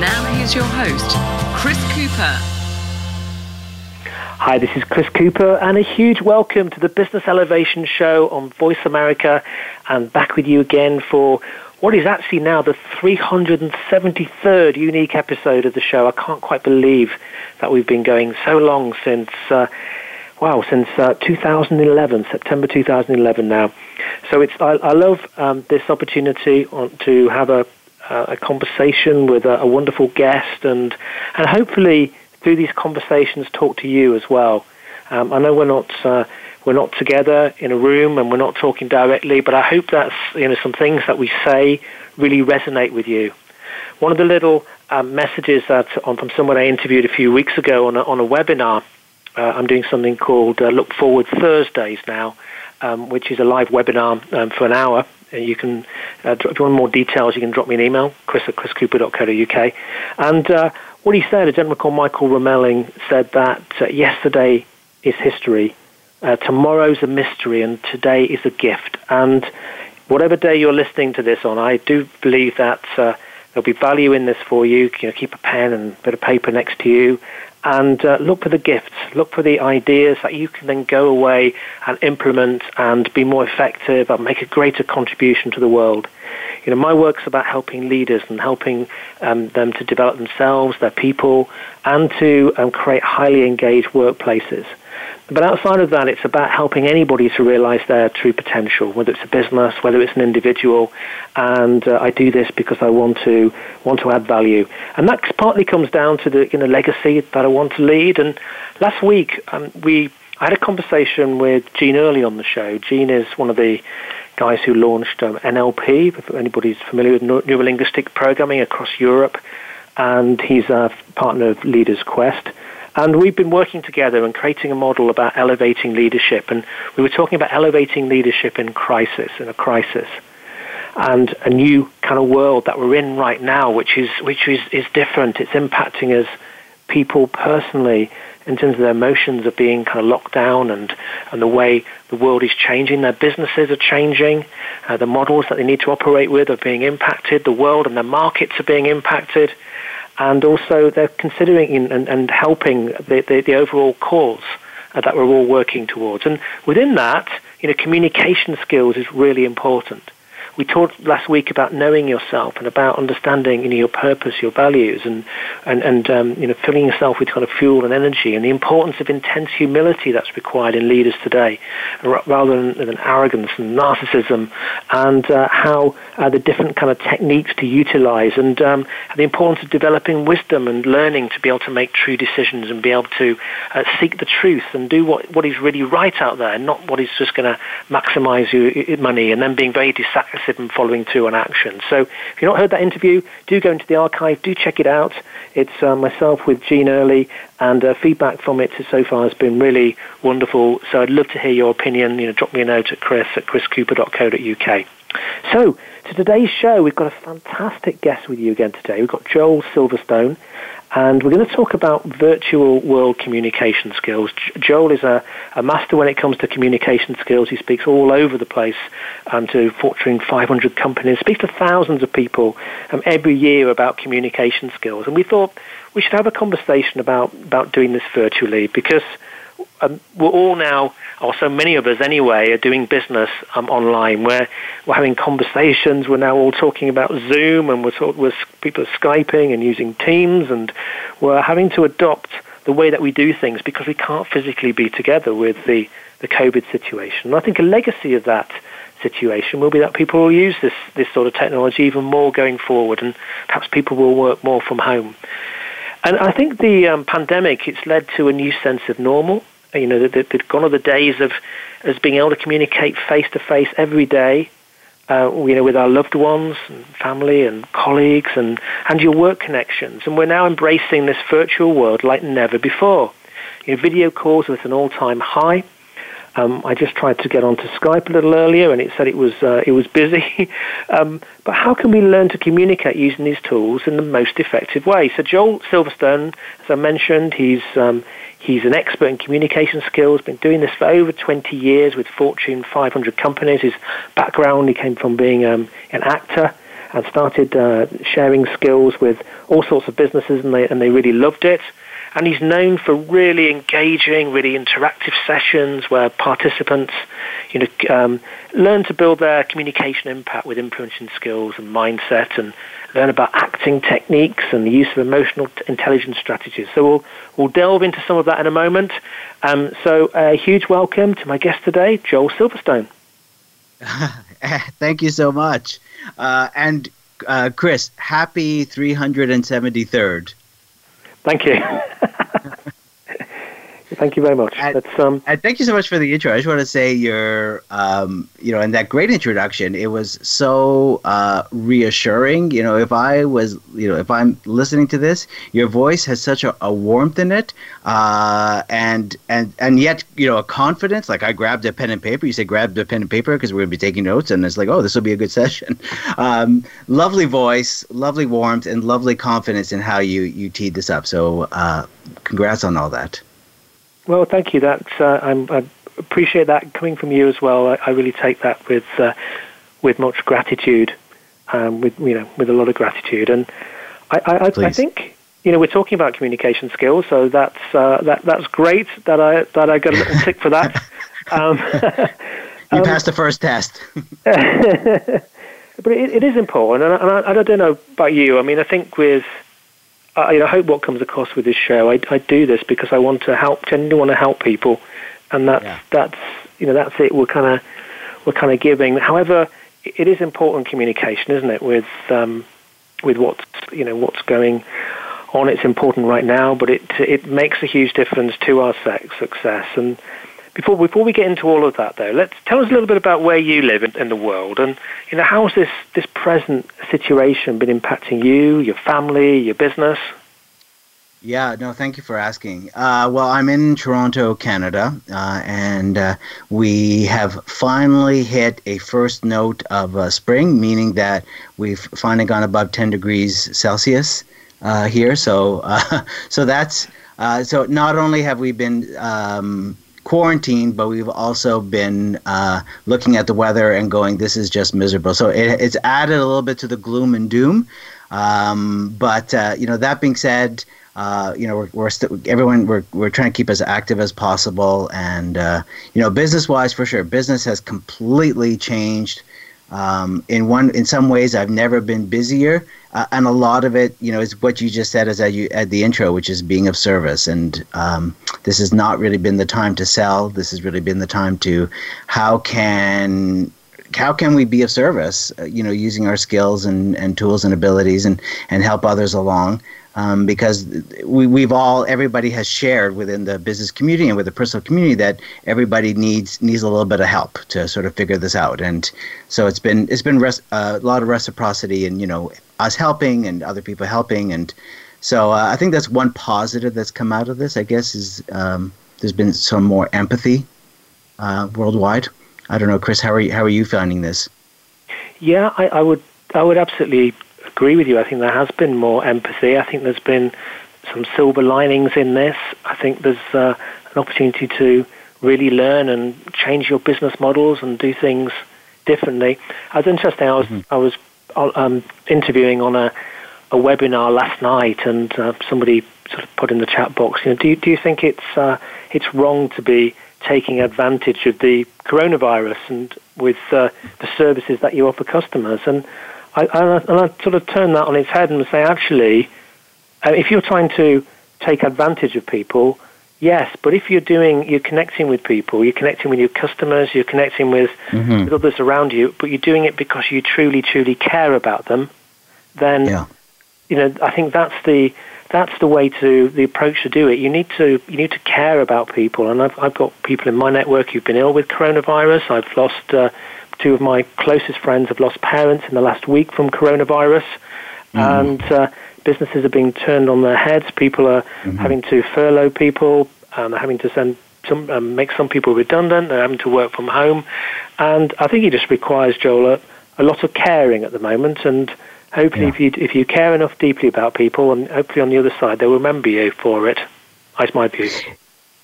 Now here's your host, Chris Cooper. Hi, this is Chris Cooper, and a huge welcome to the Business Elevation Show on Voice America, and back with you again for what is actually now the 373rd unique episode of the show. I can't quite believe that we've been going so long since, uh, wow, since uh, 2011, September 2011 now. So it's I, I love um, this opportunity on, to have a uh, a conversation with a, a, wonderful guest, and and hopefully through these conversations talk to you as well. Um, I know we're not uh, we're not together in a room and we're not talking directly, but I hope that's you know some things that we say really resonate with you. One of the little um, messages that on, from someone I interviewed a few weeks ago on a, on a webinar. Uh, I'm doing something called uh, Look Forward Thursdays now, um, which is a live webinar um, for an hour you can, uh, if you want more details, you can drop me an email, chris at chriscooper.co.uk. And uh, what he said, a gentleman called Michael Romelling said that uh, yesterday is history, uh, tomorrow's a mystery, and today is a gift. And whatever day you're listening to this on, I do believe that uh, there'll be value in this for you. you know, keep a pen and a bit of paper next to you and uh, look for the gifts, look for the ideas that you can then go away and implement and be more effective and make a greater contribution to the world. You know, my work's about helping leaders and helping um, them to develop themselves, their people, and to um, create highly engaged workplaces. But outside of that, it's about helping anybody to realize their true potential, whether it's a business, whether it's an individual. And uh, I do this because I want to want to add value, and that partly comes down to the you know legacy that I want to lead. And last week, um, we I had a conversation with Gene Early on the show. Gene is one of the guys who launched um, NLP. If anybody's familiar with neurolinguistic programming across Europe, and he's a partner of Leaders Quest. And we've been working together and creating a model about elevating leadership. And we were talking about elevating leadership in crisis, in a crisis. And a new kind of world that we're in right now, which is, which is, is different. It's impacting us people personally in terms of their emotions are being kind of locked down and, and the way the world is changing. Their businesses are changing. Uh, the models that they need to operate with are being impacted. The world and their markets are being impacted and also they're considering and, and helping the, the, the overall cause uh, that we're all working towards. And within that, you know, communication skills is really important we talked last week about knowing yourself and about understanding you know, your purpose, your values, and and and um, you know filling yourself with kind of fuel and energy, and the importance of intense humility that's required in leaders today, rather than, than arrogance and narcissism, and uh, how uh, the different kind of techniques to utilize, and um, the importance of developing wisdom and learning to be able to make true decisions and be able to uh, seek the truth and do what what is really right out there, not what is just going to maximize your money, and then being very dissatisfied following through on action. So if you've not heard that interview, do go into the archive, do check it out. It's uh, myself with Gene Early, and uh, feedback from it so far has been really wonderful. So I'd love to hear your opinion. You know, drop me a note at chris at chriscooper.co.uk. So, to today's show, we've got a fantastic guest with you again today. We've got Joel Silverstone, and we're going to talk about virtual world communication skills. Joel is a, a master when it comes to communication skills. He speaks all over the place um, to Fortune 500 companies, speaks to thousands of people um, every year about communication skills. And we thought we should have a conversation about, about doing this virtually because um, we're all now, or so many of us anyway, are doing business um, online. We're, we're having conversations. We're now all talking about Zoom, and we're, talk, we're people are skyping and using Teams, and we're having to adopt the way that we do things because we can't physically be together with the, the COVID situation. And I think a legacy of that situation will be that people will use this, this sort of technology even more going forward, and perhaps people will work more from home. And I think the um, pandemic, it's led to a new sense of normal. You know, they've gone are the days of as being able to communicate face to face every day uh, you know, with our loved ones and family and colleagues and, and your work connections. And we're now embracing this virtual world like never before. You know, video calls are at an all-time high. Um, I just tried to get onto Skype a little earlier, and it said it was uh, it was busy. um, but how can we learn to communicate using these tools in the most effective way? So Joel Silverstone, as I mentioned, he's um, He's an expert in communication skills, been doing this for over 20 years with Fortune 500 companies. His background, he came from being um, an actor and started uh, sharing skills with all sorts of businesses, and they, and they really loved it. And he's known for really engaging, really interactive sessions where participants, you know, um, learn to build their communication impact with influencing skills and mindset and learn about acting techniques and the use of emotional intelligence strategies. So we'll, we'll delve into some of that in a moment. Um, so a huge welcome to my guest today, Joel Silverstone. Thank you so much. Uh, and uh, Chris, happy 373rd. Thank you. Thank you very much. And, um, and thank you so much for the intro. I just want to say your, um, you know, in that great introduction, it was so uh, reassuring. You know, if I was, you know, if I'm listening to this, your voice has such a, a warmth in it, uh, and and and yet, you know, a confidence. Like I grabbed a pen and paper. You said grab a pen and paper because we're gonna be taking notes, and it's like, oh, this will be a good session. Um, lovely voice, lovely warmth, and lovely confidence in how you you teed this up. So, uh, congrats on all that. Well, thank you. That's uh, i appreciate that coming from you as well. I, I really take that with uh, with much gratitude, um, with you know, with a lot of gratitude. And I, I, I, think you know we're talking about communication skills, so that's uh, that that's great that I that I got a little tick for that. Um, you um, passed the first test. but it, it is important, and I, and I don't know about you. I mean, I think with I, you know, I hope what comes across with this show, I, I do this because I want to help, genuinely want to help people, and that's yeah. that's you know that's it. We're kind of we're kind of giving. However, it is important communication, isn't it? With um, with what's you know what's going on. It's important right now, but it it makes a huge difference to our sex success. And before before we get into all of that, though, let's tell us a little bit about where you live in, in the world, and you know how has this this present situation been impacting you, your family, your business? Yeah, no, thank you for asking. Uh, well, I'm in Toronto, Canada, uh, and uh, we have finally hit a first note of uh, spring, meaning that we've finally gone above 10 degrees Celsius uh, here. So, uh, so that's so. Not only have we been um, quarantined, but we've also been uh, looking at the weather and going, this is just miserable. So it, it's added a little bit to the gloom and doom. Um, but uh, you know, that being said, uh, you know, we're, we're st- everyone we're we're trying to keep as active as possible, and uh, you know, business wise, for sure, business has completely changed. Um, in one, in some ways, I've never been busier, uh, and a lot of it, you know, is what you just said as at, you, at the intro, which is being of service. And um, this has not really been the time to sell. This has really been the time to how can how can we be of service? Uh, you know, using our skills and, and tools and abilities and and help others along um, because we, we've all everybody has shared within the business community and with the personal community that everybody needs needs a little bit of help to sort of figure this out. And so it's been it's been res- uh, a lot of reciprocity and you know us helping and other people helping. And so uh, I think that's one positive that's come out of this I guess is um, there's been some more empathy uh, worldwide. I don't know Chris how are you, how are you finding this? Yeah I, I would I would absolutely agree with you. I think there has been more empathy. I think there's been some silver linings in this. I think there's uh, an opportunity to really learn and change your business models and do things differently. I was interesting. I was mm-hmm. I was um, interviewing on a a webinar last night, and uh, somebody sort of put in the chat box, you know, do you, do you think it's uh, it's wrong to be taking advantage of the coronavirus and with uh, the services that you offer customers? And I, and I sort of turn that on its head and say, actually, uh, if you're trying to take advantage of people, yes, but if you're doing, you're connecting with people, you're connecting with your customers, you're connecting with, mm-hmm. with others around you, but you're doing it because you truly, truly care about them, then, yeah. you know, I think that's the that's the way to the approach to do it. You need to you need to care about people, and I've I've got people in my network who've been ill with coronavirus. I've lost. Uh, two of my closest friends have lost parents in the last week from coronavirus, mm-hmm. and uh, businesses are being turned on their heads. People are mm-hmm. having to furlough people, um, having to send some, um, make some people redundant. They're having to work from home, and I think it just requires Joel a, a lot of caring at the moment. And hopefully, yeah. if you if you care enough deeply about people, and hopefully on the other side they'll remember you for it. That's my view.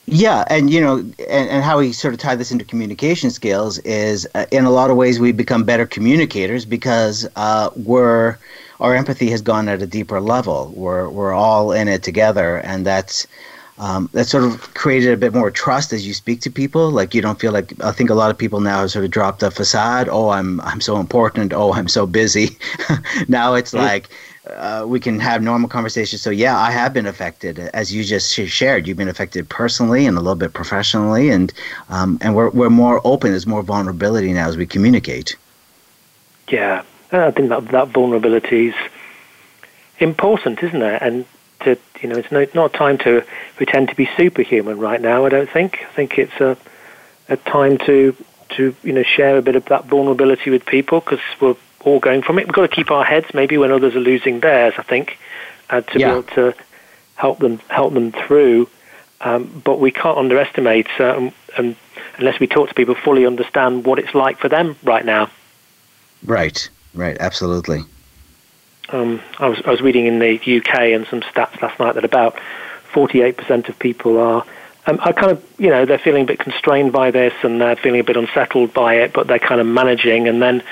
Yeah, and you know, and, and how we sort of tie this into communication skills is, uh, in a lot of ways, we become better communicators because uh, we're our empathy has gone at a deeper level. We're we're all in it together, and that's um, that sort of created a bit more trust as you speak to people. Like you don't feel like I think a lot of people now have sort of dropped the facade. Oh, I'm I'm so important. Oh, I'm so busy. now it's mm-hmm. like uh, we can have normal conversations. So yeah, I have been affected, as you just shared. You've been affected personally and a little bit professionally, and um, and we're we're more open. There's more vulnerability now as we communicate. Yeah, I think that that vulnerability is important, isn't it? And to you know, it's no, not time to pretend to be superhuman right now. I don't think. I think it's a a time to to you know share a bit of that vulnerability with people because we're all going from it. We've got to keep our heads maybe when others are losing theirs. I think uh, to yeah. be able to help them help them through. Um, but we can't underestimate, uh, um, um, unless we talk to people, fully understand what it's like for them right now. Right, right, absolutely. Um, I was I was reading in the UK and some stats last night that about 48% of people are um, are kind of you know they're feeling a bit constrained by this and they're feeling a bit unsettled by it, but they're kind of managing. And then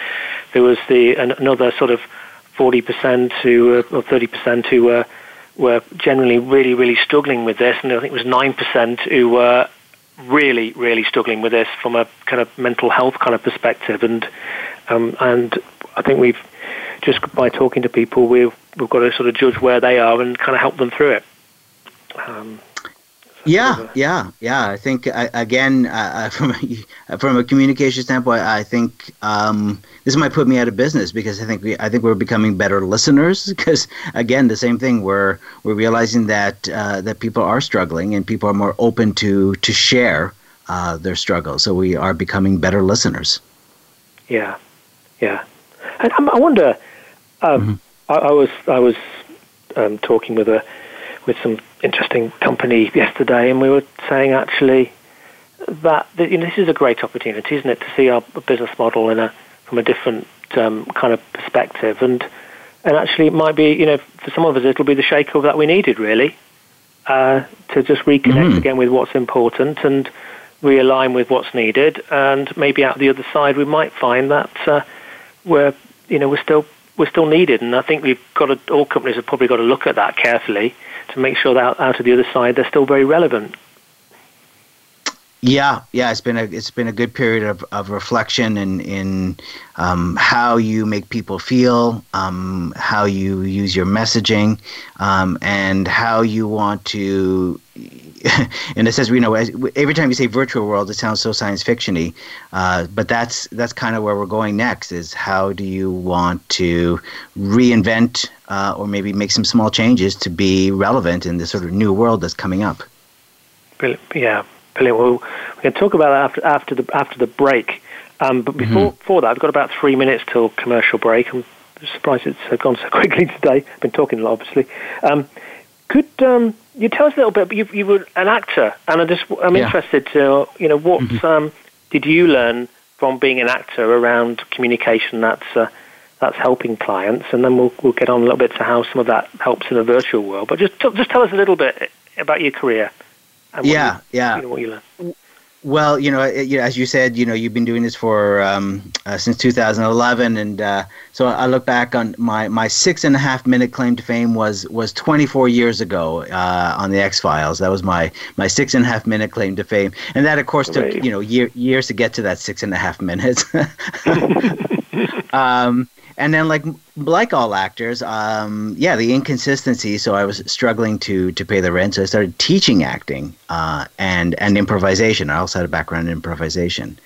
there was the another sort of 40% who or 30% who were were generally really really struggling with this, and I think it was 9% who were really really struggling with this from a kind of mental health kind of perspective. And um, and I think we've just by talking to people, we've we've got to sort of judge where they are and kind of help them through it. Um, yeah, yeah, yeah. I think again, uh, uh from a, from a communication standpoint, I think um, this might put me out of business because I think we I think we're becoming better listeners. Because again, the same thing. We're we're realizing that uh, that people are struggling and people are more open to to share uh, their struggles. So we are becoming better listeners. Yeah, yeah. And I wonder. Um, mm-hmm. I, I, was I was um, talking with a with some interesting company yesterday, and we were saying actually that, that you know, this is a great opportunity, isn't it, to see our business model in a from a different um, kind of perspective, and and actually it might be you know for some of us it'll be the shakeover that we needed really uh, to just reconnect mm-hmm. again with what's important and realign with what's needed, and maybe out the other side we might find that uh, we're you know we're still we're still needed, and I think we've got to, all companies have probably got to look at that carefully to make sure that out, of the other side they're still very relevant. Yeah, yeah, it's been a it's been a good period of, of reflection in in um, how you make people feel, um, how you use your messaging, um, and how you want to. and it says, you know, every time you say virtual world, it sounds so science fictiony, uh, but that's that's kind of where we're going next. Is how do you want to reinvent uh, or maybe make some small changes to be relevant in this sort of new world that's coming up? Brilliant. Yeah, brilliant. Well, we can talk about that after after the after the break. Um, but before mm-hmm. before that, I've got about three minutes till commercial break. I'm surprised it's gone so quickly today. I've been talking a lot, obviously. Um, could um, you tell us a little bit? You, you were an actor, and I just I'm yeah. interested to you know what mm-hmm. um, did you learn from being an actor around communication that's uh, that's helping clients, and then we'll we'll get on a little bit to how some of that helps in a virtual world. But just t- just tell us a little bit about your career. yeah, you, yeah. You know, what you learned. Well, you know, you know, as you said, you know, you've been doing this for um, uh, since 2011, and uh, so I look back on my my six and a half minute claim to fame was was 24 years ago uh, on the X Files. That was my my six and a half minute claim to fame, and that of course took you know year, years to get to that six and a half minutes. um, and then like like all actors um, yeah the inconsistency. So i was struggling to to pay the rent. So i started teaching acting uh, and and improvisation. I also had a background in improvisation.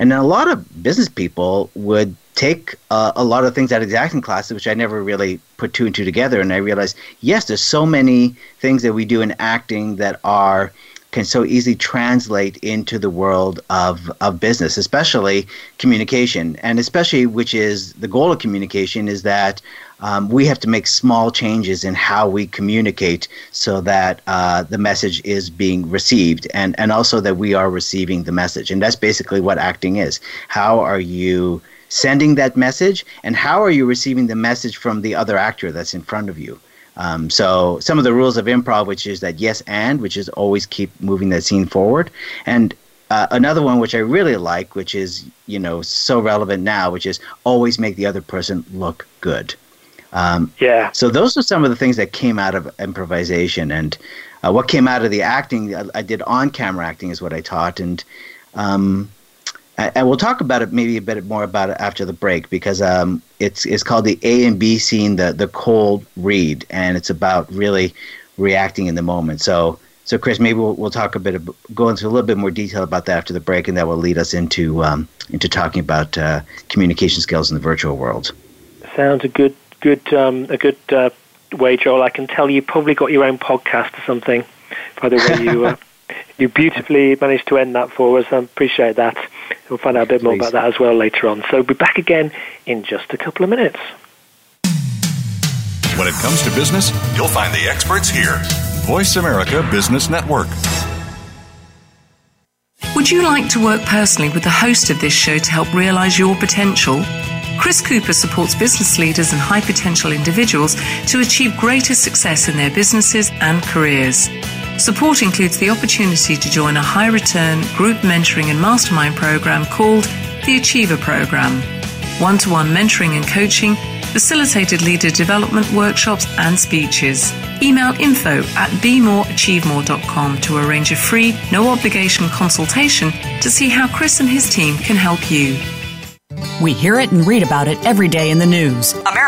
And a lot of business people would take uh, a lot of things out of acting classes which i never really put two and two together. And i realized yes there's so many things that we do in acting that are can so easily translate into the world of, of business, especially communication, and especially which is the goal of communication is that um, we have to make small changes in how we communicate so that uh, the message is being received and, and also that we are receiving the message. And that's basically what acting is. How are you sending that message and how are you receiving the message from the other actor that's in front of you? Um, so some of the rules of improv, which is that yes and, which is always keep moving that scene forward, and uh, another one which I really like, which is you know so relevant now, which is always make the other person look good. Um, yeah. So those are some of the things that came out of improvisation, and uh, what came out of the acting. I, I, did on-camera acting is what I taught, and um, and we'll talk about it maybe a bit more about it after the break because um, it's it's called the A and B scene, the the cold read, and it's about really reacting in the moment. So so Chris, maybe we'll, we'll talk a bit of, go into a little bit more detail about that after the break, and that will lead us into um, into talking about uh, communication skills in the virtual world. Sounds a good good um, a good uh, way, Joel. I can tell you probably got your own podcast or something. By the way, you. Uh, you beautifully managed to end that for us. I appreciate that. We'll find out a bit more about that as well later on. So we'll be back again in just a couple of minutes. When it comes to business, you'll find the experts here. Voice America Business Network. Would you like to work personally with the host of this show to help realize your potential? Chris Cooper supports business leaders and high potential individuals to achieve greater success in their businesses and careers. Support includes the opportunity to join a high return group mentoring and mastermind program called the Achiever Program. One to one mentoring and coaching, facilitated leader development workshops and speeches. Email info at bemoreachievemore.com to arrange a free, no obligation consultation to see how Chris and his team can help you. We hear it and read about it every day in the news. America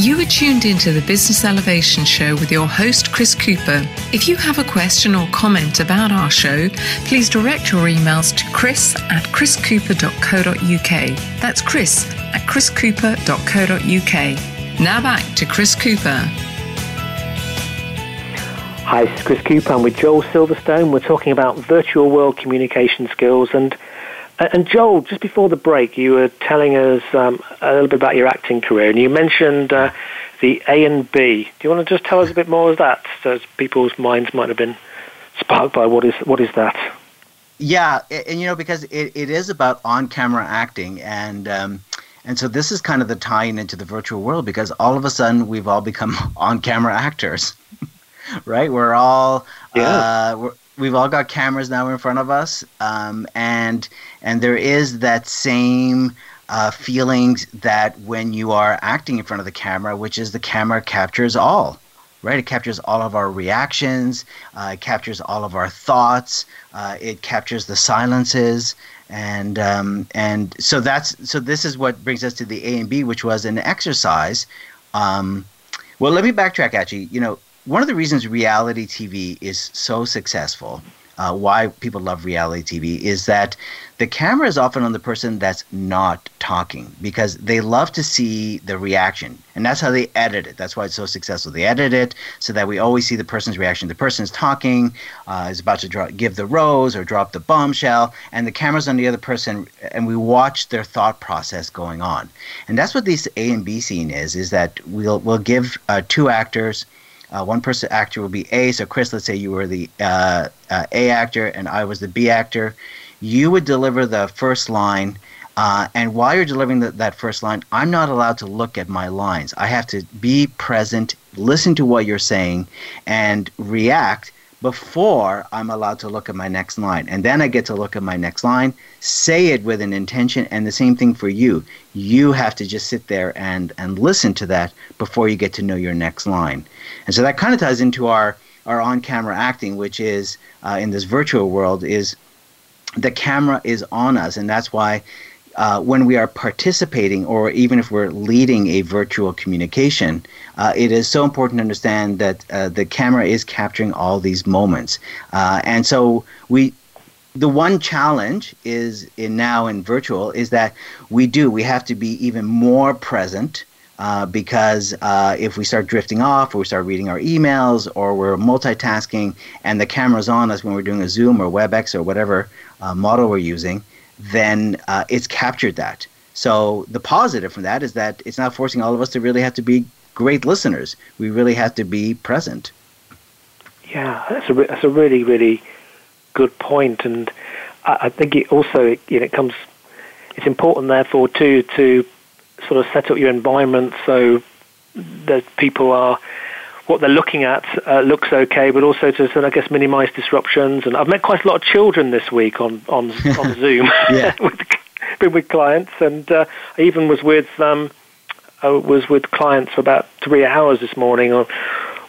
You are tuned into the Business Elevation Show with your host, Chris Cooper. If you have a question or comment about our show, please direct your emails to chris at chriscooper.co.uk. That's chris at chriscooper.co.uk. Now back to Chris Cooper. Hi, this is Chris Cooper. I'm with Joel Silverstone. We're talking about virtual world communication skills and and Joel, just before the break, you were telling us um, a little bit about your acting career, and you mentioned uh, the A and B. Do you want to just tell us a bit more of that, so people's minds might have been sparked by what is what is that? Yeah, and you know because it, it is about on-camera acting, and um, and so this is kind of the tying into the virtual world because all of a sudden we've all become on-camera actors, right? We're all yeah. Uh, we're, we've all got cameras now in front of us, um, and and there is that same uh, feelings that when you are acting in front of the camera, which is the camera captures all, right? It captures all of our reactions, uh, it captures all of our thoughts, uh, it captures the silences, and um, and so that's so this is what brings us to the A and B, which was an exercise. Um, well, let me backtrack. Actually, you know, one of the reasons reality TV is so successful uh, why people love reality TV is that the camera is often on the person that's not talking because they love to see the reaction. And that's how they edit it. That's why it's so successful. They edit it so that we always see the person's reaction. The person's talking, uh, is about to draw, give the rose or drop the bombshell, and the camera's on the other person, and we watch their thought process going on. And that's what this A and B scene is, is that we'll, we'll give uh, two actors – uh, one person actor will be A. So, Chris, let's say you were the uh, uh, A actor and I was the B actor. You would deliver the first line. Uh, and while you're delivering the, that first line, I'm not allowed to look at my lines. I have to be present, listen to what you're saying, and react before I'm allowed to look at my next line. And then I get to look at my next line, say it with an intention, and the same thing for you. You have to just sit there and, and listen to that before you get to know your next line. And so that kind of ties into our, our on camera acting, which is uh, in this virtual world, is the camera is on us. And that's why uh, when we are participating or even if we're leading a virtual communication, uh, it is so important to understand that uh, the camera is capturing all these moments. Uh, and so we, the one challenge is in now in virtual is that we do we have to be even more present. Uh, because uh, if we start drifting off or we start reading our emails or we're multitasking and the camera's on us when we're doing a Zoom or WebEx or whatever uh, model we're using, then uh, it's captured that. So the positive from that is that it's not forcing all of us to really have to be great listeners. We really have to be present. Yeah, that's a that's a really really good point. and I, I think it also you know, it comes. It's important, therefore, too, to sort of set up your environment so that people are what they're looking at uh, looks okay, but also to sort of, I guess, minimise disruptions. And I've met quite a lot of children this week on on, on Zoom with, been with clients, and uh, I even was with um, I was with clients for about three hours this morning, on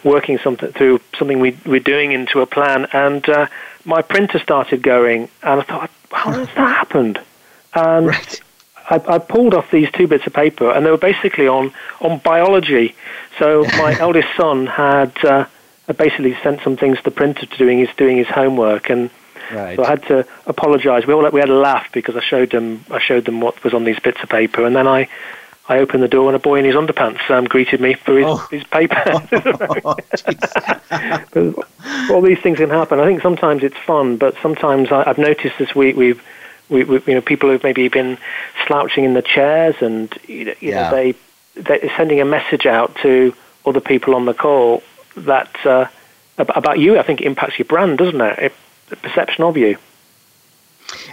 working something through something we we're doing into a plan, and uh, my printer started going, and I thought, how has that happened? And right. I, I, pulled off these two bits of paper, and they were basically on on biology. So my eldest son had uh, basically sent some things to the printer to doing his doing his homework, and right. so I had to apologise. We all we had a laugh because I showed them I showed them what was on these bits of paper, and then I. I opened the door and a boy in his underpants um, greeted me for his, oh. his paper. oh, all these things can happen. I think sometimes it's fun, but sometimes I, I've noticed this week we've we, we, you know, people who've maybe been slouching in the chairs, and you know, yeah. they they're sending a message out to other people on the call that uh, about you. I think it impacts your brand, doesn't it? it the perception of you.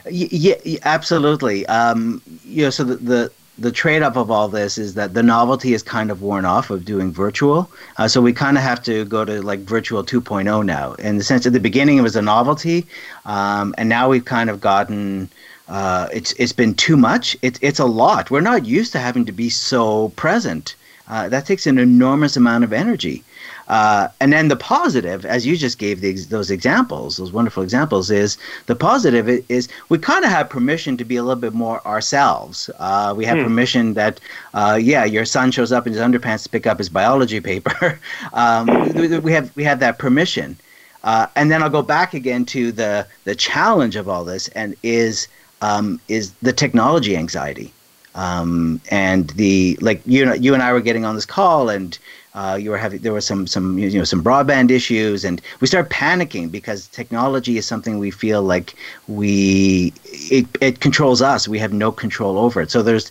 Yeah, yeah absolutely. Um, you know, so the, the the trade-off of all this is that the novelty is kind of worn off of doing virtual. Uh, so we kind of have to go to like virtual 2.0 now. In the sense, at the beginning it was a novelty, um, and now we've kind of gotten uh, it's it's been too much. It's it's a lot. We're not used to having to be so present. Uh, that takes an enormous amount of energy. Uh, and then the positive, as you just gave the, those examples, those wonderful examples, is the positive is we kind of have permission to be a little bit more ourselves. Uh, we have hmm. permission that, uh, yeah, your son shows up in his underpants to pick up his biology paper. um, we, we, have we have that permission. Uh, and then I'll go back again to the the challenge of all this, and is um, is the technology anxiety. Um, and the like you know you and I were getting on this call and uh, you were having there were some some you know some broadband issues and we start panicking because technology is something we feel like we it, it controls us we have no control over it so there's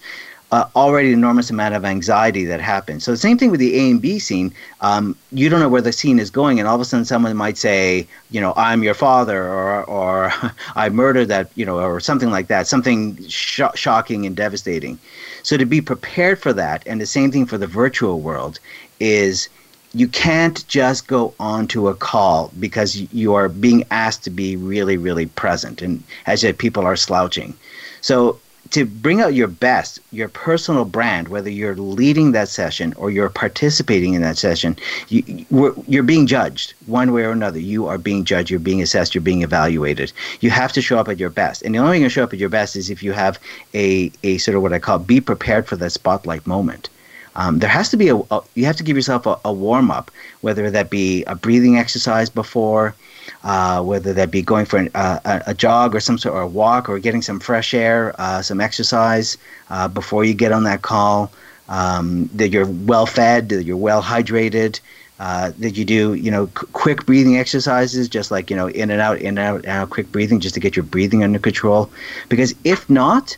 uh, already an enormous amount of anxiety that happens. So the same thing with the A and B scene. Um, you don't know where the scene is going, and all of a sudden someone might say, you know, I'm your father, or or I murdered that, you know, or something like that, something sh- shocking and devastating. So to be prepared for that, and the same thing for the virtual world, is you can't just go onto a call because you are being asked to be really, really present, and as yet people are slouching. So to bring out your best, your personal brand, whether you're leading that session or you're participating in that session, you, you're being judged one way or another. You are being judged, you're being assessed, you're being evaluated. You have to show up at your best. And the only way you can show up at your best is if you have a, a sort of what I call be prepared for that spotlight moment. Um, there has to be a, a, you have to give yourself a, a warm up, whether that be a breathing exercise before, uh, whether that be going for an, uh, a, jog or some sort of a walk or getting some fresh air, uh, some exercise uh, before you get on that call. Um, that you're well fed, that you're well hydrated, uh, that you do, you know, c- quick breathing exercises, just like you know, in and out, in and out, out, quick breathing, just to get your breathing under control. Because if not,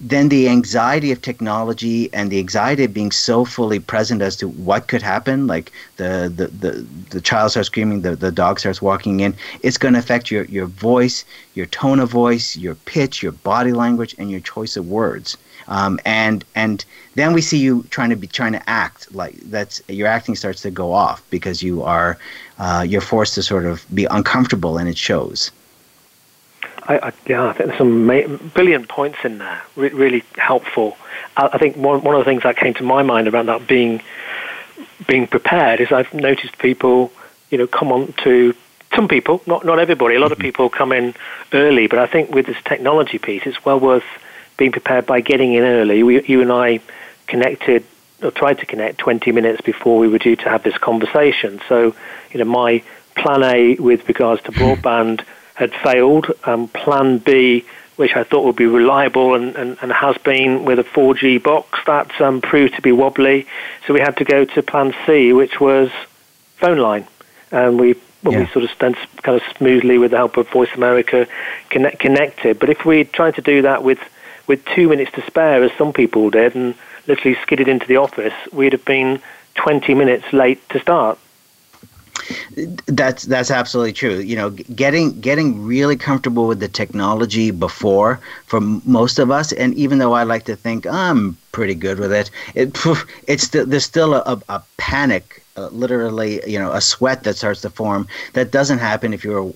then the anxiety of technology and the anxiety of being so fully present as to what could happen, like the the the, the child starts screaming, the, the dog starts walking in, it's going to affect your, your voice, your tone of voice, your pitch, your body language, and your choice of words. Um, and and then we see you trying to be trying to act like that's your acting starts to go off because you are uh, you're forced to sort of be uncomfortable and it shows. I, I, yeah, I think there's some ma- brilliant points in there, Re- really helpful. I, I think one, one of the things that came to my mind about that being being prepared is I've noticed people, you know, come on to some people, not not everybody. A lot of mm-hmm. people come in early, but I think with this technology piece, it's well worth being prepared by getting in early. We, you and I connected or tried to connect 20 minutes before we were due to have this conversation. So, you know, my plan A with regards to broadband had failed. Um, plan B, which I thought would be reliable and, and, and has been with a 4G box, that um, proved to be wobbly. So we had to go to plan C, which was phone line. And we well, yeah. we sort of stand kind of smoothly with the help of Voice America connect, connected. But if we tried to do that with with two minutes to spare, as some people did, and literally skidded into the office, we'd have been 20 minutes late to start. That's that's absolutely true. You know, getting getting really comfortable with the technology before for most of us, and even though I like to think I'm pretty good with it, it it's there's still a, a panic, uh, literally, you know, a sweat that starts to form that doesn't happen if you're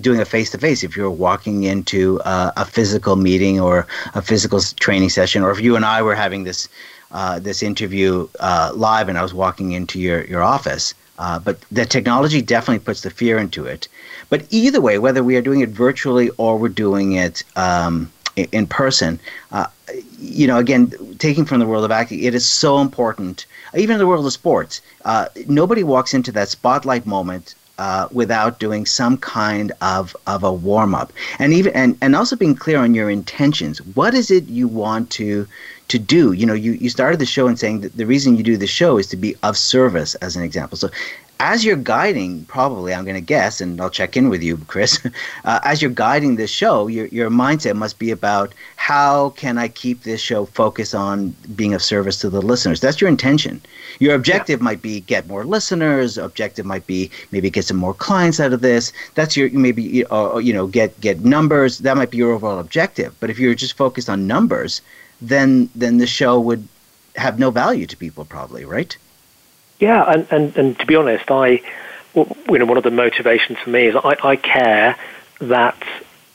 doing a face to face if you're walking into uh, a physical meeting or a physical training session or if you and I were having this uh, this interview uh, live and I was walking into your your office uh, but the technology definitely puts the fear into it. But either way whether we are doing it virtually or we're doing it um, in person uh, you know again taking from the world of acting it is so important even in the world of sports. Uh, nobody walks into that spotlight moment uh, without doing some kind of, of a warm up, and even and, and also being clear on your intentions. What is it you want to to do? You know, you, you started the show and saying that the reason you do the show is to be of service, as an example. So, as you're guiding, probably I'm going to guess, and I'll check in with you, Chris. Uh, as you're guiding this show, your your mindset must be about how can I keep this show focused on being of service to the listeners. That's your intention. Your objective yeah. might be get more listeners. Objective might be maybe get some more clients out of this. That's your maybe uh, you know get get numbers. That might be your overall objective. But if you're just focused on numbers, then then the show would have no value to people, probably, right? Yeah, and, and, and to be honest, I, you know, one of the motivations for me is I, I care that,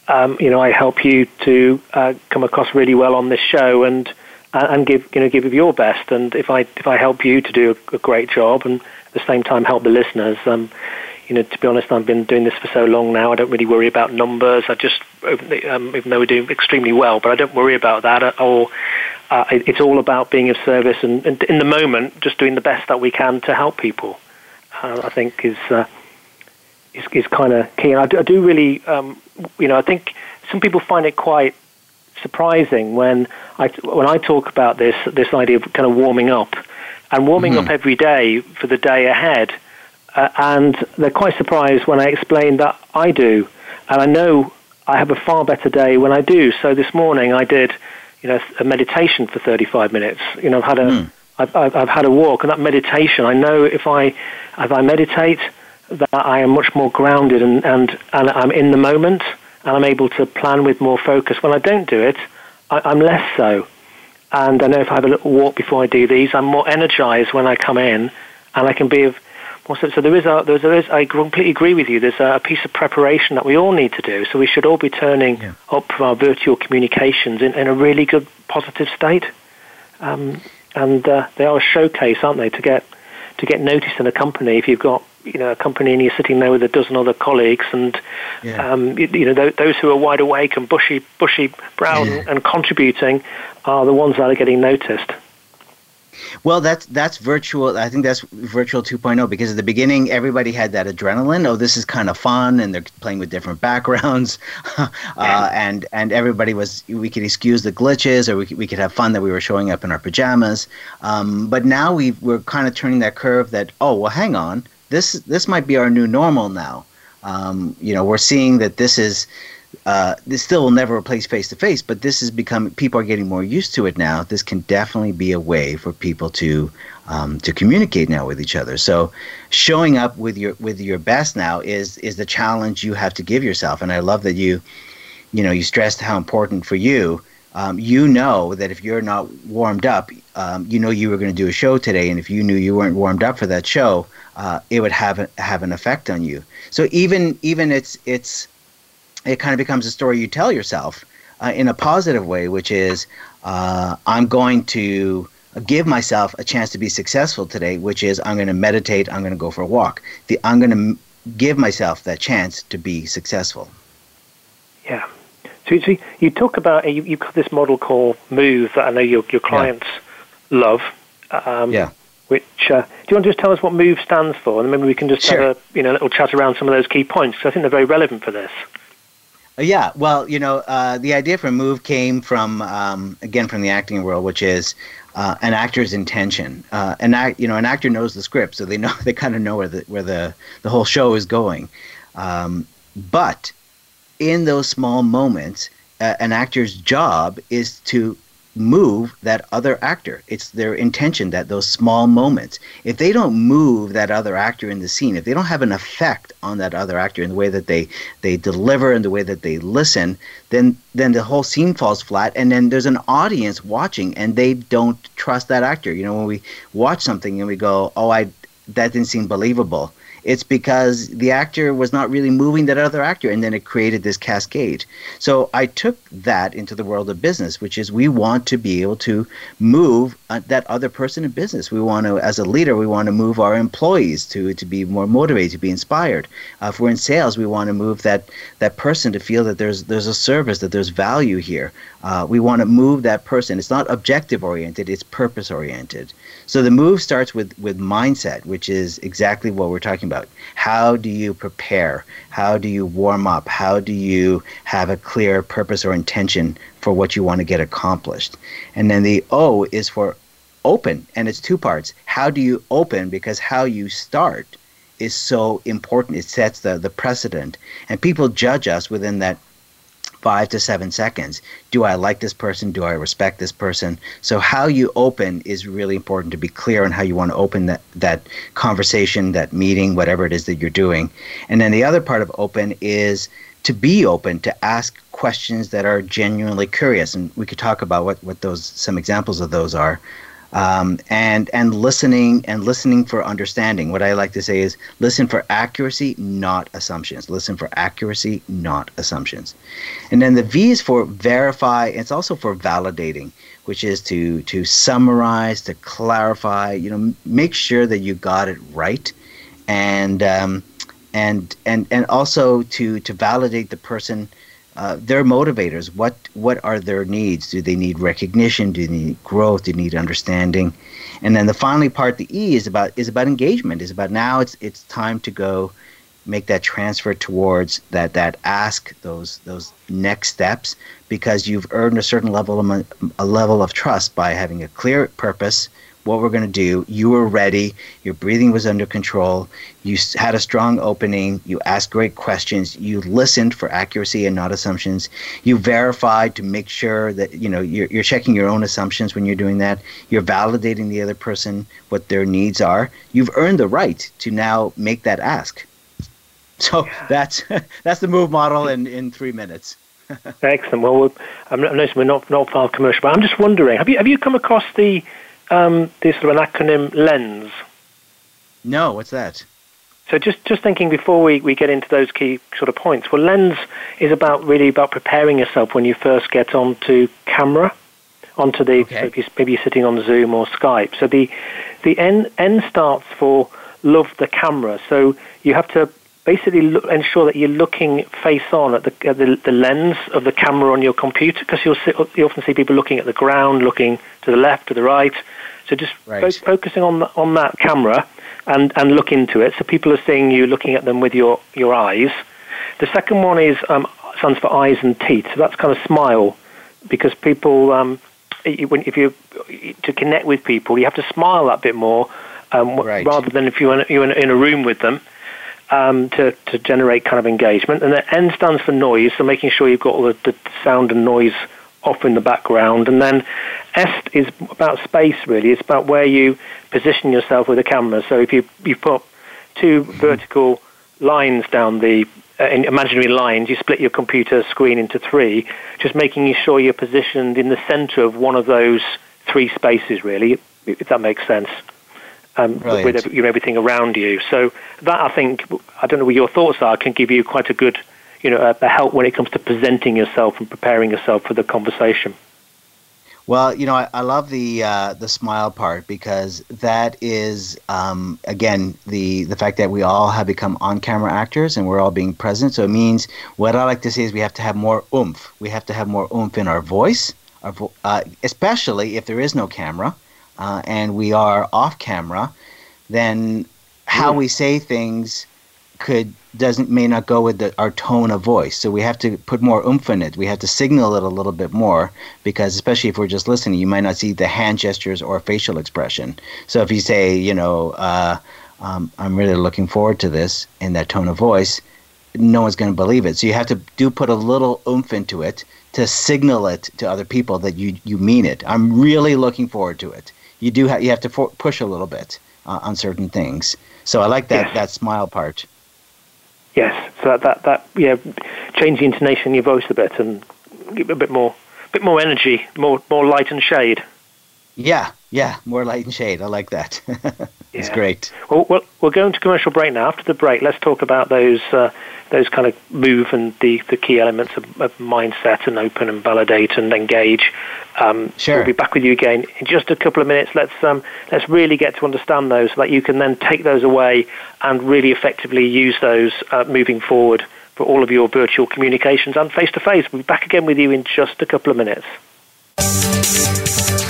um, you know, I help you to uh, come across really well on this show and and give you know give your best. And if I if I help you to do a, a great job and at the same time help the listeners, um, you know, to be honest, I've been doing this for so long now. I don't really worry about numbers. I just, um, even though we're doing extremely well, but I don't worry about that. Or uh, it's all about being of service and, and, in the moment, just doing the best that we can to help people. Uh, I think is uh, is, is kind of key. And I do, I do really, um, you know, I think some people find it quite surprising when I when I talk about this this idea of kind of warming up and warming mm-hmm. up every day for the day ahead. Uh, and they're quite surprised when I explain that I do, and I know I have a far better day when I do. So this morning I did you know, a meditation for 35 minutes. You know, I've had a, mm. I've, I've, I've had a walk, and that meditation, I know if I, if I meditate, that I am much more grounded and, and, and I'm in the moment, and I'm able to plan with more focus. When I don't do it, I, I'm less so. And I know if I have a little walk before I do these, I'm more energized when I come in, and I can be of so, so there is a, there is, I completely agree with you. There's a piece of preparation that we all need to do. So we should all be turning yeah. up our virtual communications in, in a really good, positive state. Um, and uh, they are a showcase, aren't they, to get to get noticed in a company. If you've got you know a company and you're sitting there with a dozen other colleagues, and yeah. um, you, you, know th- those who are wide awake and bushy bushy brown yeah. and contributing are the ones that are getting noticed. Well, that's that's virtual. I think that's virtual 2.0 because at the beginning everybody had that adrenaline. Oh, this is kind of fun, and they're playing with different backgrounds, uh, and and everybody was. We could excuse the glitches, or we could, we could have fun that we were showing up in our pajamas. Um, but now we we're kind of turning that curve. That oh well, hang on, this this might be our new normal now. Um, you know, we're seeing that this is uh, this still will never replace face to face, but this is becoming people are getting more used to it now. This can definitely be a way for people to um, to communicate now with each other. So showing up with your with your best now is is the challenge you have to give yourself. And I love that you you know you stressed how important for you. Um, you know that if you're not warmed up, um, you know you were going to do a show today, and if you knew you weren't warmed up for that show, uh, it would have a, have an effect on you. So even even it's it's it kind of becomes a story you tell yourself uh, in a positive way, which is uh, I'm going to give myself a chance to be successful today, which is I'm going to meditate, I'm going to go for a walk. The, I'm going to m- give myself that chance to be successful. Yeah. So, so you talk about you, you've got this model called Move that I know your your clients yeah. love. Um, yeah. Which uh, do you want to just tell us what Move stands for, and maybe we can just sure. have a you know little chat around some of those key points because I think they're very relevant for this. Yeah, well, you know, uh, the idea for Move came from um, again from the acting world, which is uh, an actor's intention. Uh, an act, you know, an actor knows the script, so they know they kind of know where the where the the whole show is going. Um, but in those small moments, an actor's job is to move that other actor. It's their intention that those small moments, if they don't move that other actor in the scene, if they don't have an effect on that other actor in the way that they they deliver and the way that they listen, then then the whole scene falls flat and then there's an audience watching and they don't trust that actor. You know, when we watch something and we go, "Oh, I that didn't seem believable." It's because the actor was not really moving that other actor and then it created this cascade. So i took that into the world of business which is we want to be able to move uh, that other person in business. We want to as a leader we want to move our employees to to be more motivated to be inspired. Uh, if we're in sales we want to move that that person to feel that there's there's a service that there's value here. Uh, we want to move that person. It's not objective oriented it's purpose oriented. So the move starts with with mindset which is exactly what we're talking about. How do you prepare? How do you warm up? How do you have a clear purpose or intention for what you want to get accomplished? And then the O is for open, and it's two parts. How do you open? Because how you start is so important. It sets the, the precedent. And people judge us within that five to seven seconds. Do I like this person? Do I respect this person? So how you open is really important to be clear on how you want to open that, that conversation, that meeting, whatever it is that you're doing. And then the other part of open is to be open, to ask questions that are genuinely curious. And we could talk about what, what those some examples of those are um, and and listening and listening for understanding. What I like to say is listen for accuracy, not assumptions. Listen for accuracy, not assumptions. And then the V is for verify. It's also for validating, which is to to summarize, to clarify. You know, make sure that you got it right, and um, and and and also to to validate the person uh, their motivators. What what are their needs? Do they need recognition? Do they need growth? Do they need understanding? And then the finally part, the E is about is about engagement. Is about now it's it's time to go make that transfer towards that that ask those those next steps because you've earned a certain level of a level of trust by having a clear purpose what we're going to do. You were ready. Your breathing was under control. You had a strong opening. You asked great questions. You listened for accuracy and not assumptions. You verified to make sure that you know you're, you're checking your own assumptions when you're doing that. You're validating the other person what their needs are. You've earned the right to now make that ask. So that's that's the move model in in three minutes. Excellent. Well, I'm noticing we're not not far commercial, but I'm just wondering: have you have you come across the um, the sort of an acronym LENS? No, what's that? So just, just thinking before we, we get into those key sort of points, well, lens is about really about preparing yourself when you first get onto camera, onto the okay. so maybe you're sitting on Zoom or Skype. So the the N N starts for love the camera. So you have to basically look, ensure that you're looking face on at the, at the, the lens of the camera on your computer because you'll see, you often see people looking at the ground, looking to the left, to the right. So just Right. fo- focusing on the, on that camera and, and look into it. So people are seeing you looking at them with your, your eyes. The second one is um, stands for eyes and teeth. So that's kind of smile because people, um, when, if you to connect with people, you have to smile that bit more um, Right. rather than if you're in, you're in, in a room with them um, to, to generate kind of engagement. And then N stands for noise, so making sure you've got all the, the sound and noise off in the background. And then S is about space, really. It's about where you position yourself with the camera. So if you, you put two vertical lines down the uh, in imaginary lines, you split your computer screen into three, just making sure you're positioned in the center of one of those three spaces, really, if that makes sense um, with you know, everything around you. So that I think I don't know what your thoughts are can give you quite a good you know a, a help when it comes to presenting yourself and preparing yourself for the conversation. Well, you know, I, I love the uh, the smile part because that is um, again the the fact that we all have become on camera actors and we're all being present. So it means what I like to say is we have to have more oomph. We have to have more oomph in our voice, our vo- uh, especially if there is no camera uh, and we are off camera. Then how we say things could doesn't may not go with the, our tone of voice. So we have to put more oomph in it. We have to signal it a little bit more because especially if we're just listening, you might not see the hand gestures or facial expression. So if you say, you know, uh, um, I'm really looking forward to this in that tone of voice, no one's going to believe it. So you have to do put a little oomph into it to signal it to other people that you you mean it. I'm really looking forward to it. You do ha- you have to for- push a little bit uh, on certain things. So I like that Yes. that smile part. Yes, so that that, that yeah, change the intonation in your voice a bit and give a bit more bit more energy, more more light and shade. Yeah, yeah, more light and shade. I like that. it's Yeah. great. Well, well, we're going to commercial break now. After the break, let's talk about those uh, those kind of move and the, the key elements of, of mindset and open and validate and engage. Um, Sure. We'll be back with you again in just a couple of minutes. Let's um, let's really get to understand those so that you can then take those away and really effectively use those uh, moving forward for all of your virtual communications and face to face. We'll be back again with you in just a couple of minutes.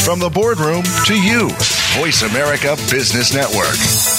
From the boardroom to you, Voice America Business Network.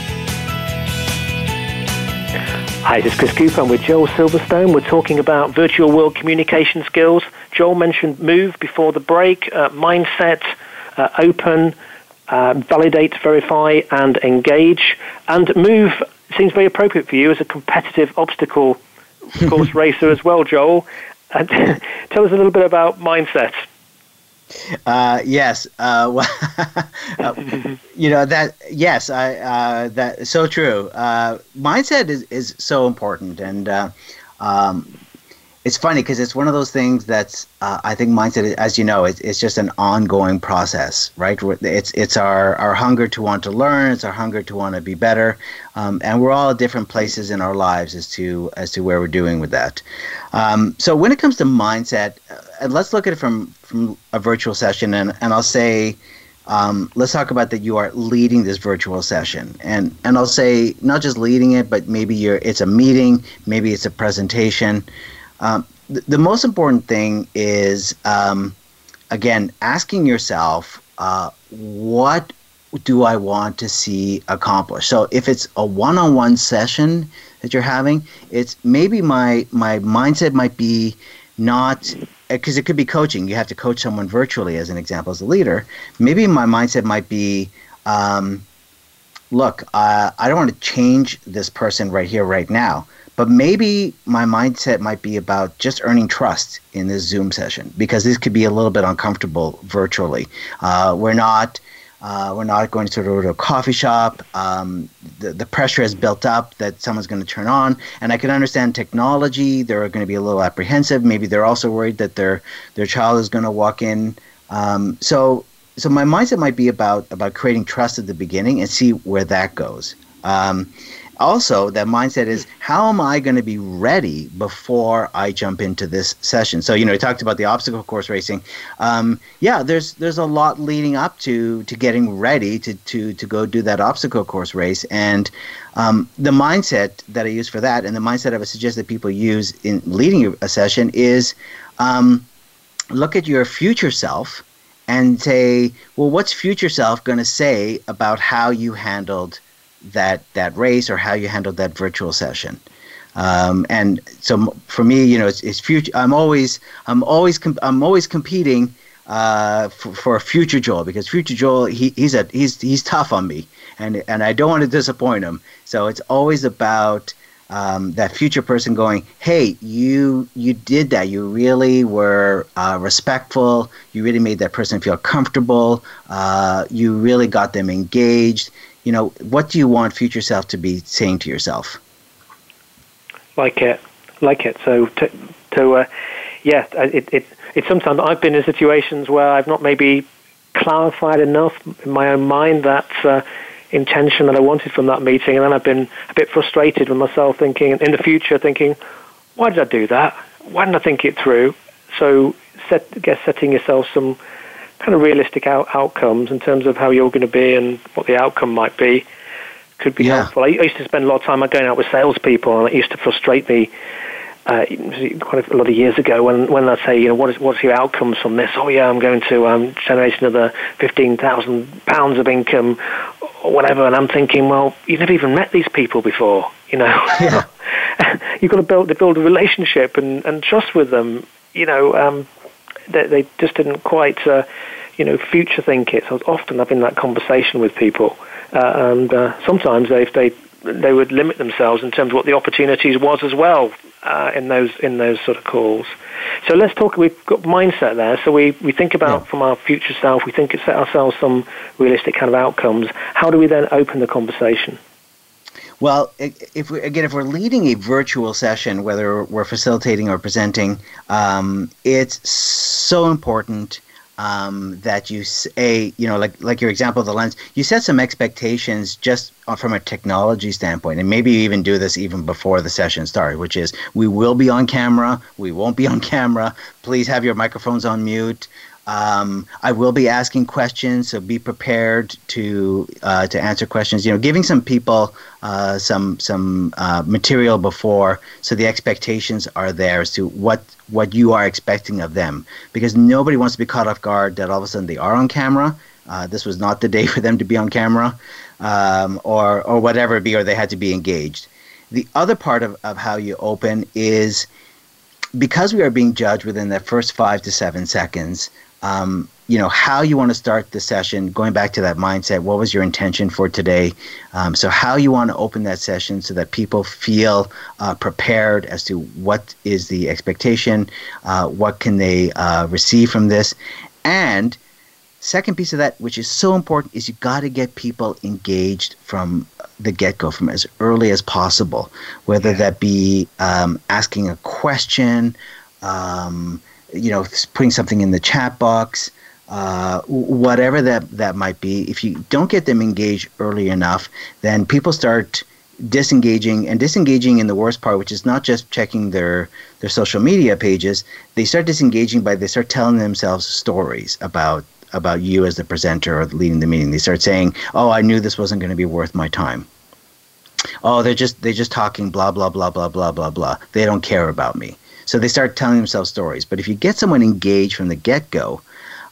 Hi, this is Chris Cooper. I'm with Joel Silverstone. We're talking about virtual world communication skills. Joel mentioned move before the break, uh, mindset, uh, open, uh, validate, verify, and engage. And move seems very appropriate for you as a competitive obstacle course racer as well, Joel. And tell us a little bit about mindset. Uh, yes. Uh, well, uh, you know that. Yes, I. Uh, that so true. Uh, mindset is is so important, and uh, um, it's funny because it's one of those things that's uh, I think mindset, as you know, it's, it's just an ongoing process, right? It's it's our our hunger to want to learn, it's our hunger to want to be better, um, and we're all at different places in our lives as to as to where we're doing with that. Um, so when it comes to mindset, uh, let's look at it from from a virtual session, and and I'll say. Um, let's talk about that you are leading this virtual session and and I'll say not just leading it but maybe you're it's a meeting maybe it's a presentation um, th- the most important thing is, um, again, asking yourself, uh, what do I want to see accomplished? So if it's a one-on-one session that you're having, it's maybe my my mindset might be not because it could be coaching. You have to coach someone virtually, as an example, as a leader. Maybe my mindset might be, um, look, uh, I don't want to change this person right here, right now. But maybe my mindset might be about just earning trust in this Zoom session because this could be a little bit uncomfortable virtually. Uh, we're not. Uh, we're not going to go to a coffee shop. Um, the, the pressure has built up that someone's going to turn on. And I can understand technology. They're going to be a little apprehensive. Maybe they're also worried that their, their child is going to walk in. Um, so, so my mindset might be about, about creating trust at the beginning and see where that goes. Um, also that mindset is how am i going to be ready before i jump into this session? So you know we talked about the obstacle course racing. Um, yeah there's there's a lot leading up to to getting ready to to to go do that obstacle course race. And um, the mindset that i use for that and the mindset i would suggest that people use in leading a session is um, look at your future self and say well what's future self going to say about how you handled that that race or how you handled that virtual session. Um, and so for me, you know, it's, it's future. I'm always I'm always com- I'm always competing uh, for, for a future Joel because future Joel he, he's a he's he's tough on me and and I don't want to disappoint him. So it's always about um, that future person going, hey, you you did that. You really were uh, respectful. You really made that person feel comfortable. Uh, you really got them engaged you know, what do you want future self to be saying to yourself? Like it, like it. So to, to uh, yeah, it, it, it. Sometimes I've been in situations where I've not maybe clarified enough in my own mind that uh, intention that I wanted from that meeting, and then I've been a bit frustrated with myself, thinking in the future, thinking, why did I do that? Why didn't I think it through? So, set, guess setting yourself some kind of realistic out- outcomes in terms of how you're going to be and what the outcome might be could be yeah. helpful. I used to spend a lot of time going out with salespeople, and it used to frustrate me uh, quite a lot of years ago when when I say, you know, what is what's your outcomes from this? Oh yeah, I'm going to um, generate another fifteen thousand pounds of income, or whatever. And I'm thinking, well, you've never even met these people before, you know. Yeah. You've got to build to build a relationship and, and trust with them. You know, um, they, they just didn't quite, uh, you know, future think it. So often I was often having that conversation with people, uh, and uh, sometimes they they they would limit themselves in terms of what the opportunities was as well uh, in those in those sort of calls. So let's talk. We've got mindset there. So we, we think about yeah. from our future self. We think set ourselves some realistic kind of outcomes. How do we then open the conversation? Well, if we, again, if we're leading a virtual session, whether we're facilitating or presenting, um, it's so important um, that you say, you know like like your example of the lens, you set some expectations just from a technology standpoint, and maybe you even do this even before the session starts, which is we will be on camera, we won't be on camera. Please have your microphones on mute. Um, I will be asking questions, so be prepared to uh, to answer questions. You know, giving some people uh, some some uh, material before, so the expectations are there as to what what you are expecting of them, because nobody wants to be caught off guard that all of a sudden they are on camera. Uh, this was not the day for them to be on camera, um, or or whatever it be, or they had to be engaged. The other part of, of how you open is because we are being judged within that first five to seven seconds um, you know how you want to start the session going back to that mindset what was your intention for today um, so how you want to open that session so that people feel uh, prepared as to what is the expectation uh, what can they uh, receive from this and second piece of that which is so important is you got to get people engaged from the get go, from as early as possible, whether yeah. that be um, asking a question, um, you know, putting something in the chat box. Uh, whatever that, that might be, if you don't get them engaged early enough, then people start disengaging and disengaging in the worst part, which is not just checking their their social media pages. They start disengaging by they start telling themselves stories about about you as the presenter or leading the meeting. They start saying, "Oh, I knew this wasn't going to be worth my time." Oh, they're just they're just talking blah blah blah blah blah blah blah. They don't care about me. So they start telling themselves stories. But if you get someone engaged from the get go,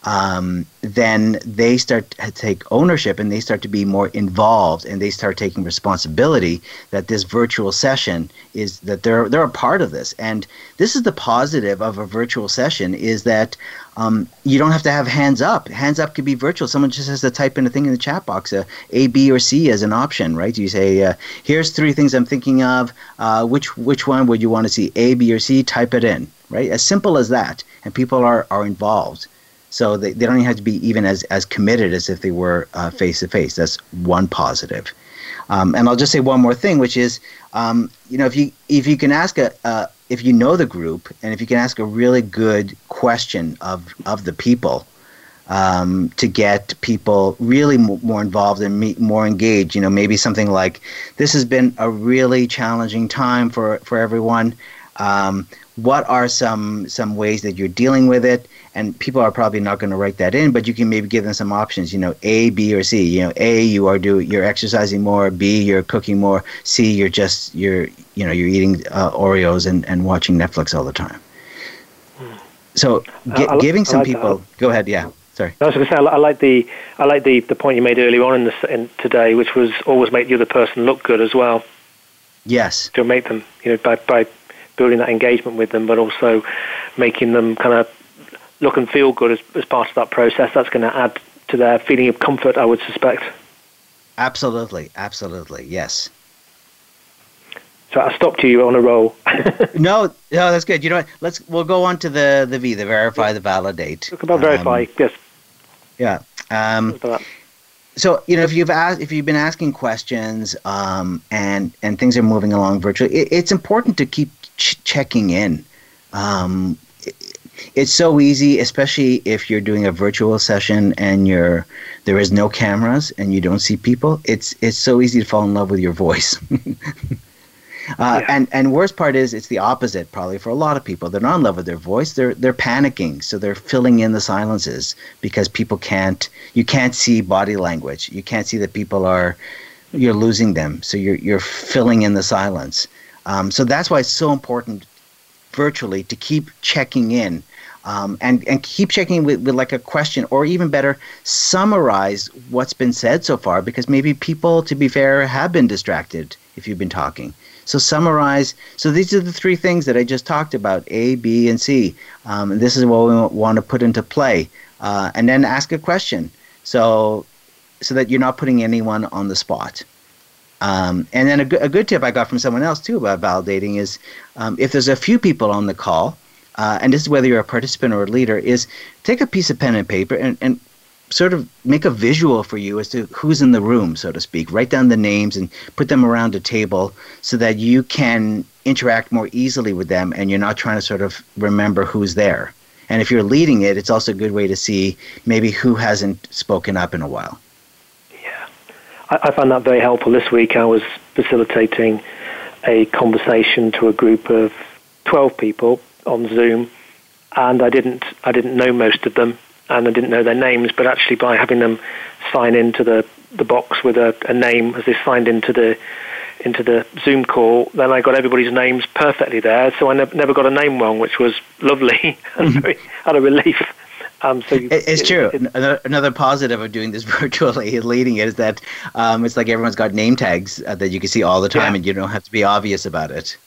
um, then they start to take ownership and they start to be more involved and they start taking responsibility that this virtual session is that they're they're a part of this and this is the positive of a virtual session is that um, you don't have to have hands up. Hands up could be virtual. Someone just has to type in a thing in the chat box uh, a b or c as an option right? You say uh, here's three things i'm thinking of. Uh, which which one would you want to see? A b or c? Type it in right? As simple as that. And people are are involved. So they, they don't have to be even as, as committed as if they were face to face. That's one positive. Um, and I'll just say one more thing, which is, um, you know, if you if you can ask a if you know the group and if you can ask a really good question of of the people um, to get people really m- more involved and me- more engaged, you know, maybe something like this has been a really challenging time for for everyone. Um, what are some some ways that you're dealing with it? and people are probably not going to write that in, but you can maybe give them some options. You know, A, B, or C. You know, A, you are do you're exercising more. B, you're cooking more. C, you're just you're you know you're eating uh, Oreos and, and watching Netflix all the time. So g- uh, giving some like people. That. Go ahead. Yeah. Sorry. I was going to say I, like the I like the, the point you made earlier on in, this, in today, which was always make the other person look good as well. Yes. To make them, you know, by by building that engagement with them, but also making them kind of look and feel good as, as part of that process, that's going to add to their feeling of comfort, I would suspect. Absolutely, absolutely, yes. So I stopped you on a roll. no, no, that's good. You know what? Let's we'll go on to the the V, the verify, the validate. Talk about um, verify, yes. Yeah. Um, so you know, if you've asked, if you've been asking questions, um, and and things are moving along virtually, it, it's important to keep ch- checking in. Um, it's so easy, especially if you're doing a virtual session and you're there is no cameras and you don't see people. It's it's so easy to fall in love with your voice. Uh, yeah. And and worst part is it's the opposite probably for a lot of people. They're not in love with their voice. They're they're panicking, so they're filling in the silences because people can't. You can't see body language. You can't see that people are. You're losing them, so you're you're filling in the silence. Um, so that's why it's so important virtually to keep checking in um, and and keep checking with, with like a question or even better summarize what's been said so far because maybe people to be fair have been distracted if you've been talking so summarize so these are the three things that i just talked about a b and c. Um, and this is what we want to put into play. Uh, and then ask a question. So so that you're not putting anyone on the spot. Um, and then a, good, a good tip I got from someone else too about validating is um, if there's a few people on the call, uh, and this is whether you're a participant or a leader, is take a piece of pen and paper and, and sort of make a visual for you as to who's in the room, so to speak. Write down the names and put them around a table so that you can interact more easily with them and you're not trying to sort of remember who's there. And if you're leading it, it's also a good way to see maybe who hasn't spoken up in a while. Yeah, I, I found that very helpful this week. I was facilitating a conversation to a group of 12 people on Zoom, and I didn't I didn't know most of them, and I didn't know their names. But actually, by having them sign into the the box with a, a name as they signed into the into the Zoom call, then I got everybody's names perfectly there. So I ne- never got a name wrong, which was lovely and very, had a relief. Um, so you, it's it, true. It, another positive of doing this virtually, leading it, is that um, it's like everyone's got name tags uh, that you can see all the time, yeah. and you don't have to be obvious about it.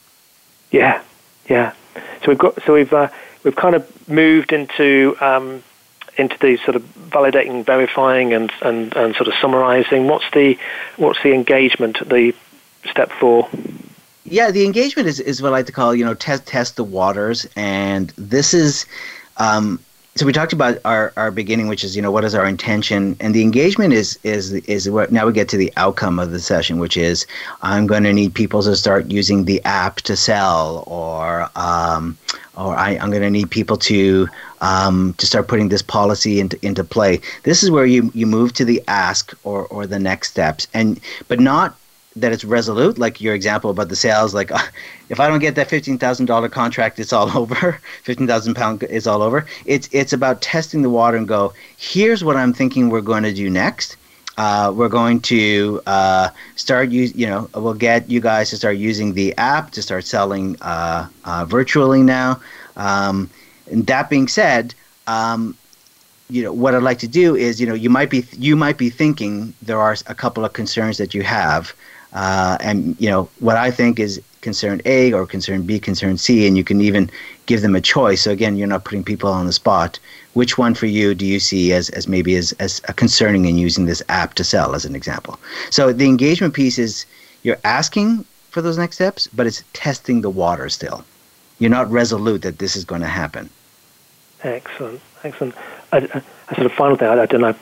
Yeah, yeah. So we've got so we've uh, we've kind of moved into um, into the sort of validating, verifying, and, and, and sort of summarizing. What's the what's the engagement? The step four. Yeah, the engagement is, is what I like to call you know test test the waters, and this is um, so we talked about our, our beginning, which is you know what is our intention, and the engagement is is is what now we get to the outcome of the session, which is I'm going to need people to start using the app to sell, or um, or I, am going to need people to um, to start putting this policy into into play. This is where you you move to the ask or or the next steps, and but not that it's resolute, like your example about the sales. Like, if I don't get that fifteen thousand dollar contract, it's all over. Fifteen thousand pound is all over. It's it's about testing the water and go. Here's what I'm thinking we're going to do next. Uh, we're going to uh, start use. You know, we'll get you guys to start using the app to start selling uh, uh virtually now. Um, and that being said, um, you know what I'd like to do is you know you might be you might be thinking there are a couple of concerns that you have uh, and you know what I think is concern A or concern B, concern C, and you can even give them a choice. So again, you're not putting people on the spot. Which one for you do you see as, as maybe as, as concerning in using this app to sell, as an example? So the engagement piece is you're asking for those next steps, but it's testing the water still. You're not resolute that this is going to happen. Excellent, excellent. A, a, sort of final thing, I, I don't know,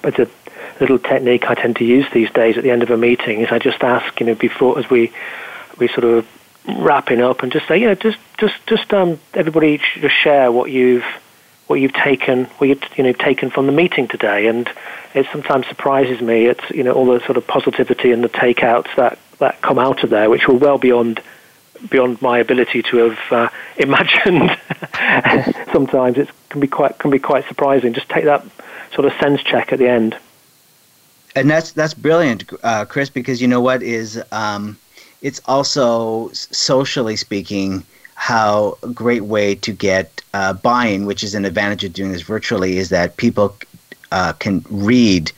little technique I tend to use these days at the end of a meeting is I just ask, you know, before as we we sort of wrapping up and just say, you know, just just just um, everybody just share what you've what you've taken what you've you know taken from the meeting today, and it sometimes surprises me. It's you know all the sort of positivity and the takeouts that that come out of there, which were well beyond beyond my ability to have uh, imagined. sometimes it can be quite can be quite surprising. Just take that sort of sense check at the end and that's that's brilliant, uh, Chris, because you know what is um, it's also socially speaking how a great way to get uh, buy-in, which is an advantage of doing this virtually, is that people uh, can read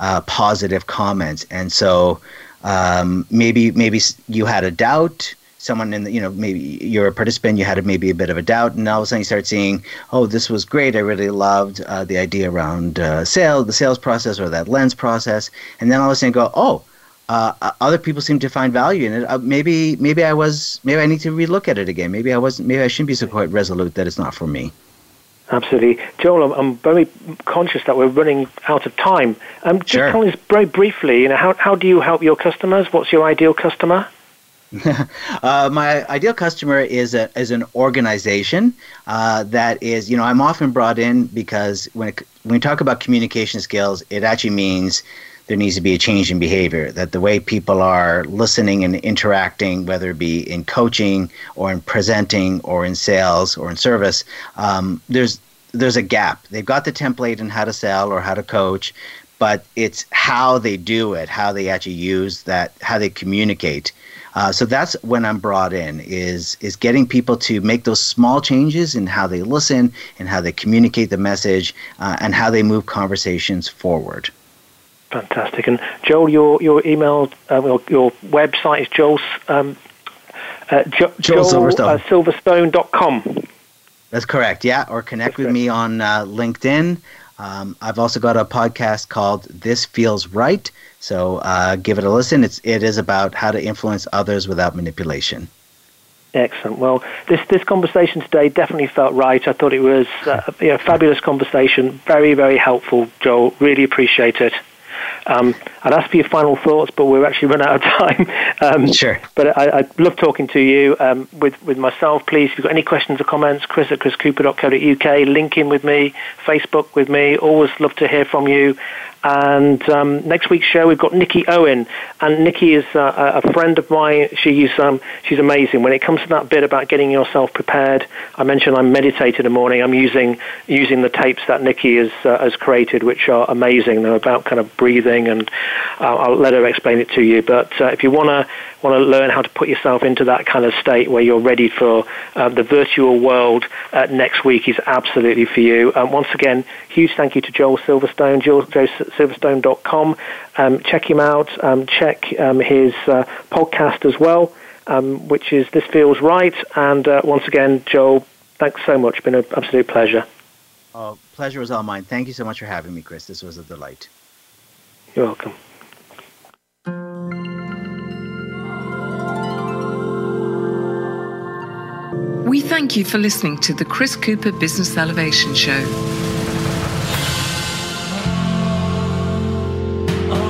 uh, positive comments, and so um, maybe maybe you had a doubt someone in the, you know, maybe you're a participant, you had a, maybe a bit of a doubt, and all of a sudden you start seeing, oh, this was great. I really loved uh, the idea around uh, sale, the sales process, or that lens process, and then all of a sudden go, oh. Uh, other people seem to find value in it. Uh, maybe, maybe I was, maybe I need to relook at it again. Maybe I wasn't, maybe I shouldn't be so quite resolute that it's not for me. Absolutely, Joel. I'm, I'm, very conscious that we're running out of time. Um, just sure. tell us very briefly. You know, how how do you help your customers? What's your ideal customer? uh, my ideal customer is a, is an organization uh, that is, you know, I'm often brought in because when it, when we talk about communication skills, it actually means there needs to be a change in behavior. That the way people are listening and interacting, whether it be in coaching or in presenting or in sales or in service, um, there's there's a gap. They've got the template in how to sell or how to coach, but it's how they do it, how they actually use that, how they communicate uh, so that's when I'm brought in is is getting people to make those small changes in how they listen and how they communicate the message uh, and how they move conversations forward. Fantastic. And Joel, your your email, uh, your, your website is Joel's. Um, uh, jo- Joel, Joel Silverstone. Uh, silverstone.com. That's correct. Yeah, or connect That's with me on uh, LinkedIn. Um, I've also got a podcast called This Feels Right. So uh, give it a listen. It's it is about how to influence others without manipulation. Excellent. Well, this this conversation today definitely felt right. I thought it was uh, you know, fabulous conversation. Very very helpful, Joel. Really appreciate it. Um, I'd ask for your final thoughts, but we're actually run out of time. Um, sure. But I, I love talking to you. Um, with with myself, please, if you've got any questions or comments, chris at chriscooper.co.uk, link in with me, Facebook with me. Always love to hear from you. And um, next week's show, we've got Nikki Owen, and Nikki is uh, a friend of mine. She's um, she's amazing. When it comes to that bit about getting yourself prepared, I mentioned I meditate in the morning. I'm using using the tapes that Nikki has uh, has created, which are amazing. They're about kind of breathing, and uh, I'll let her explain it to you. But uh, if you want to want to learn how to put yourself into that kind of state where you're ready for uh, the virtual world uh, next week, is absolutely for you. Um, once again, huge thank you to Joel Silverstone. Joel, Joel silverstone.com. Um, check him out. Um, check um, his uh, podcast as well, um, which is This Feels Right. And uh, once again, Joel, thanks so much. It's been an absolute pleasure. Oh, pleasure was all mine. Thank you so much for having me, Chris. This was a delight. You're welcome. We thank you for listening to the Chris Cooper Business Elevation Show.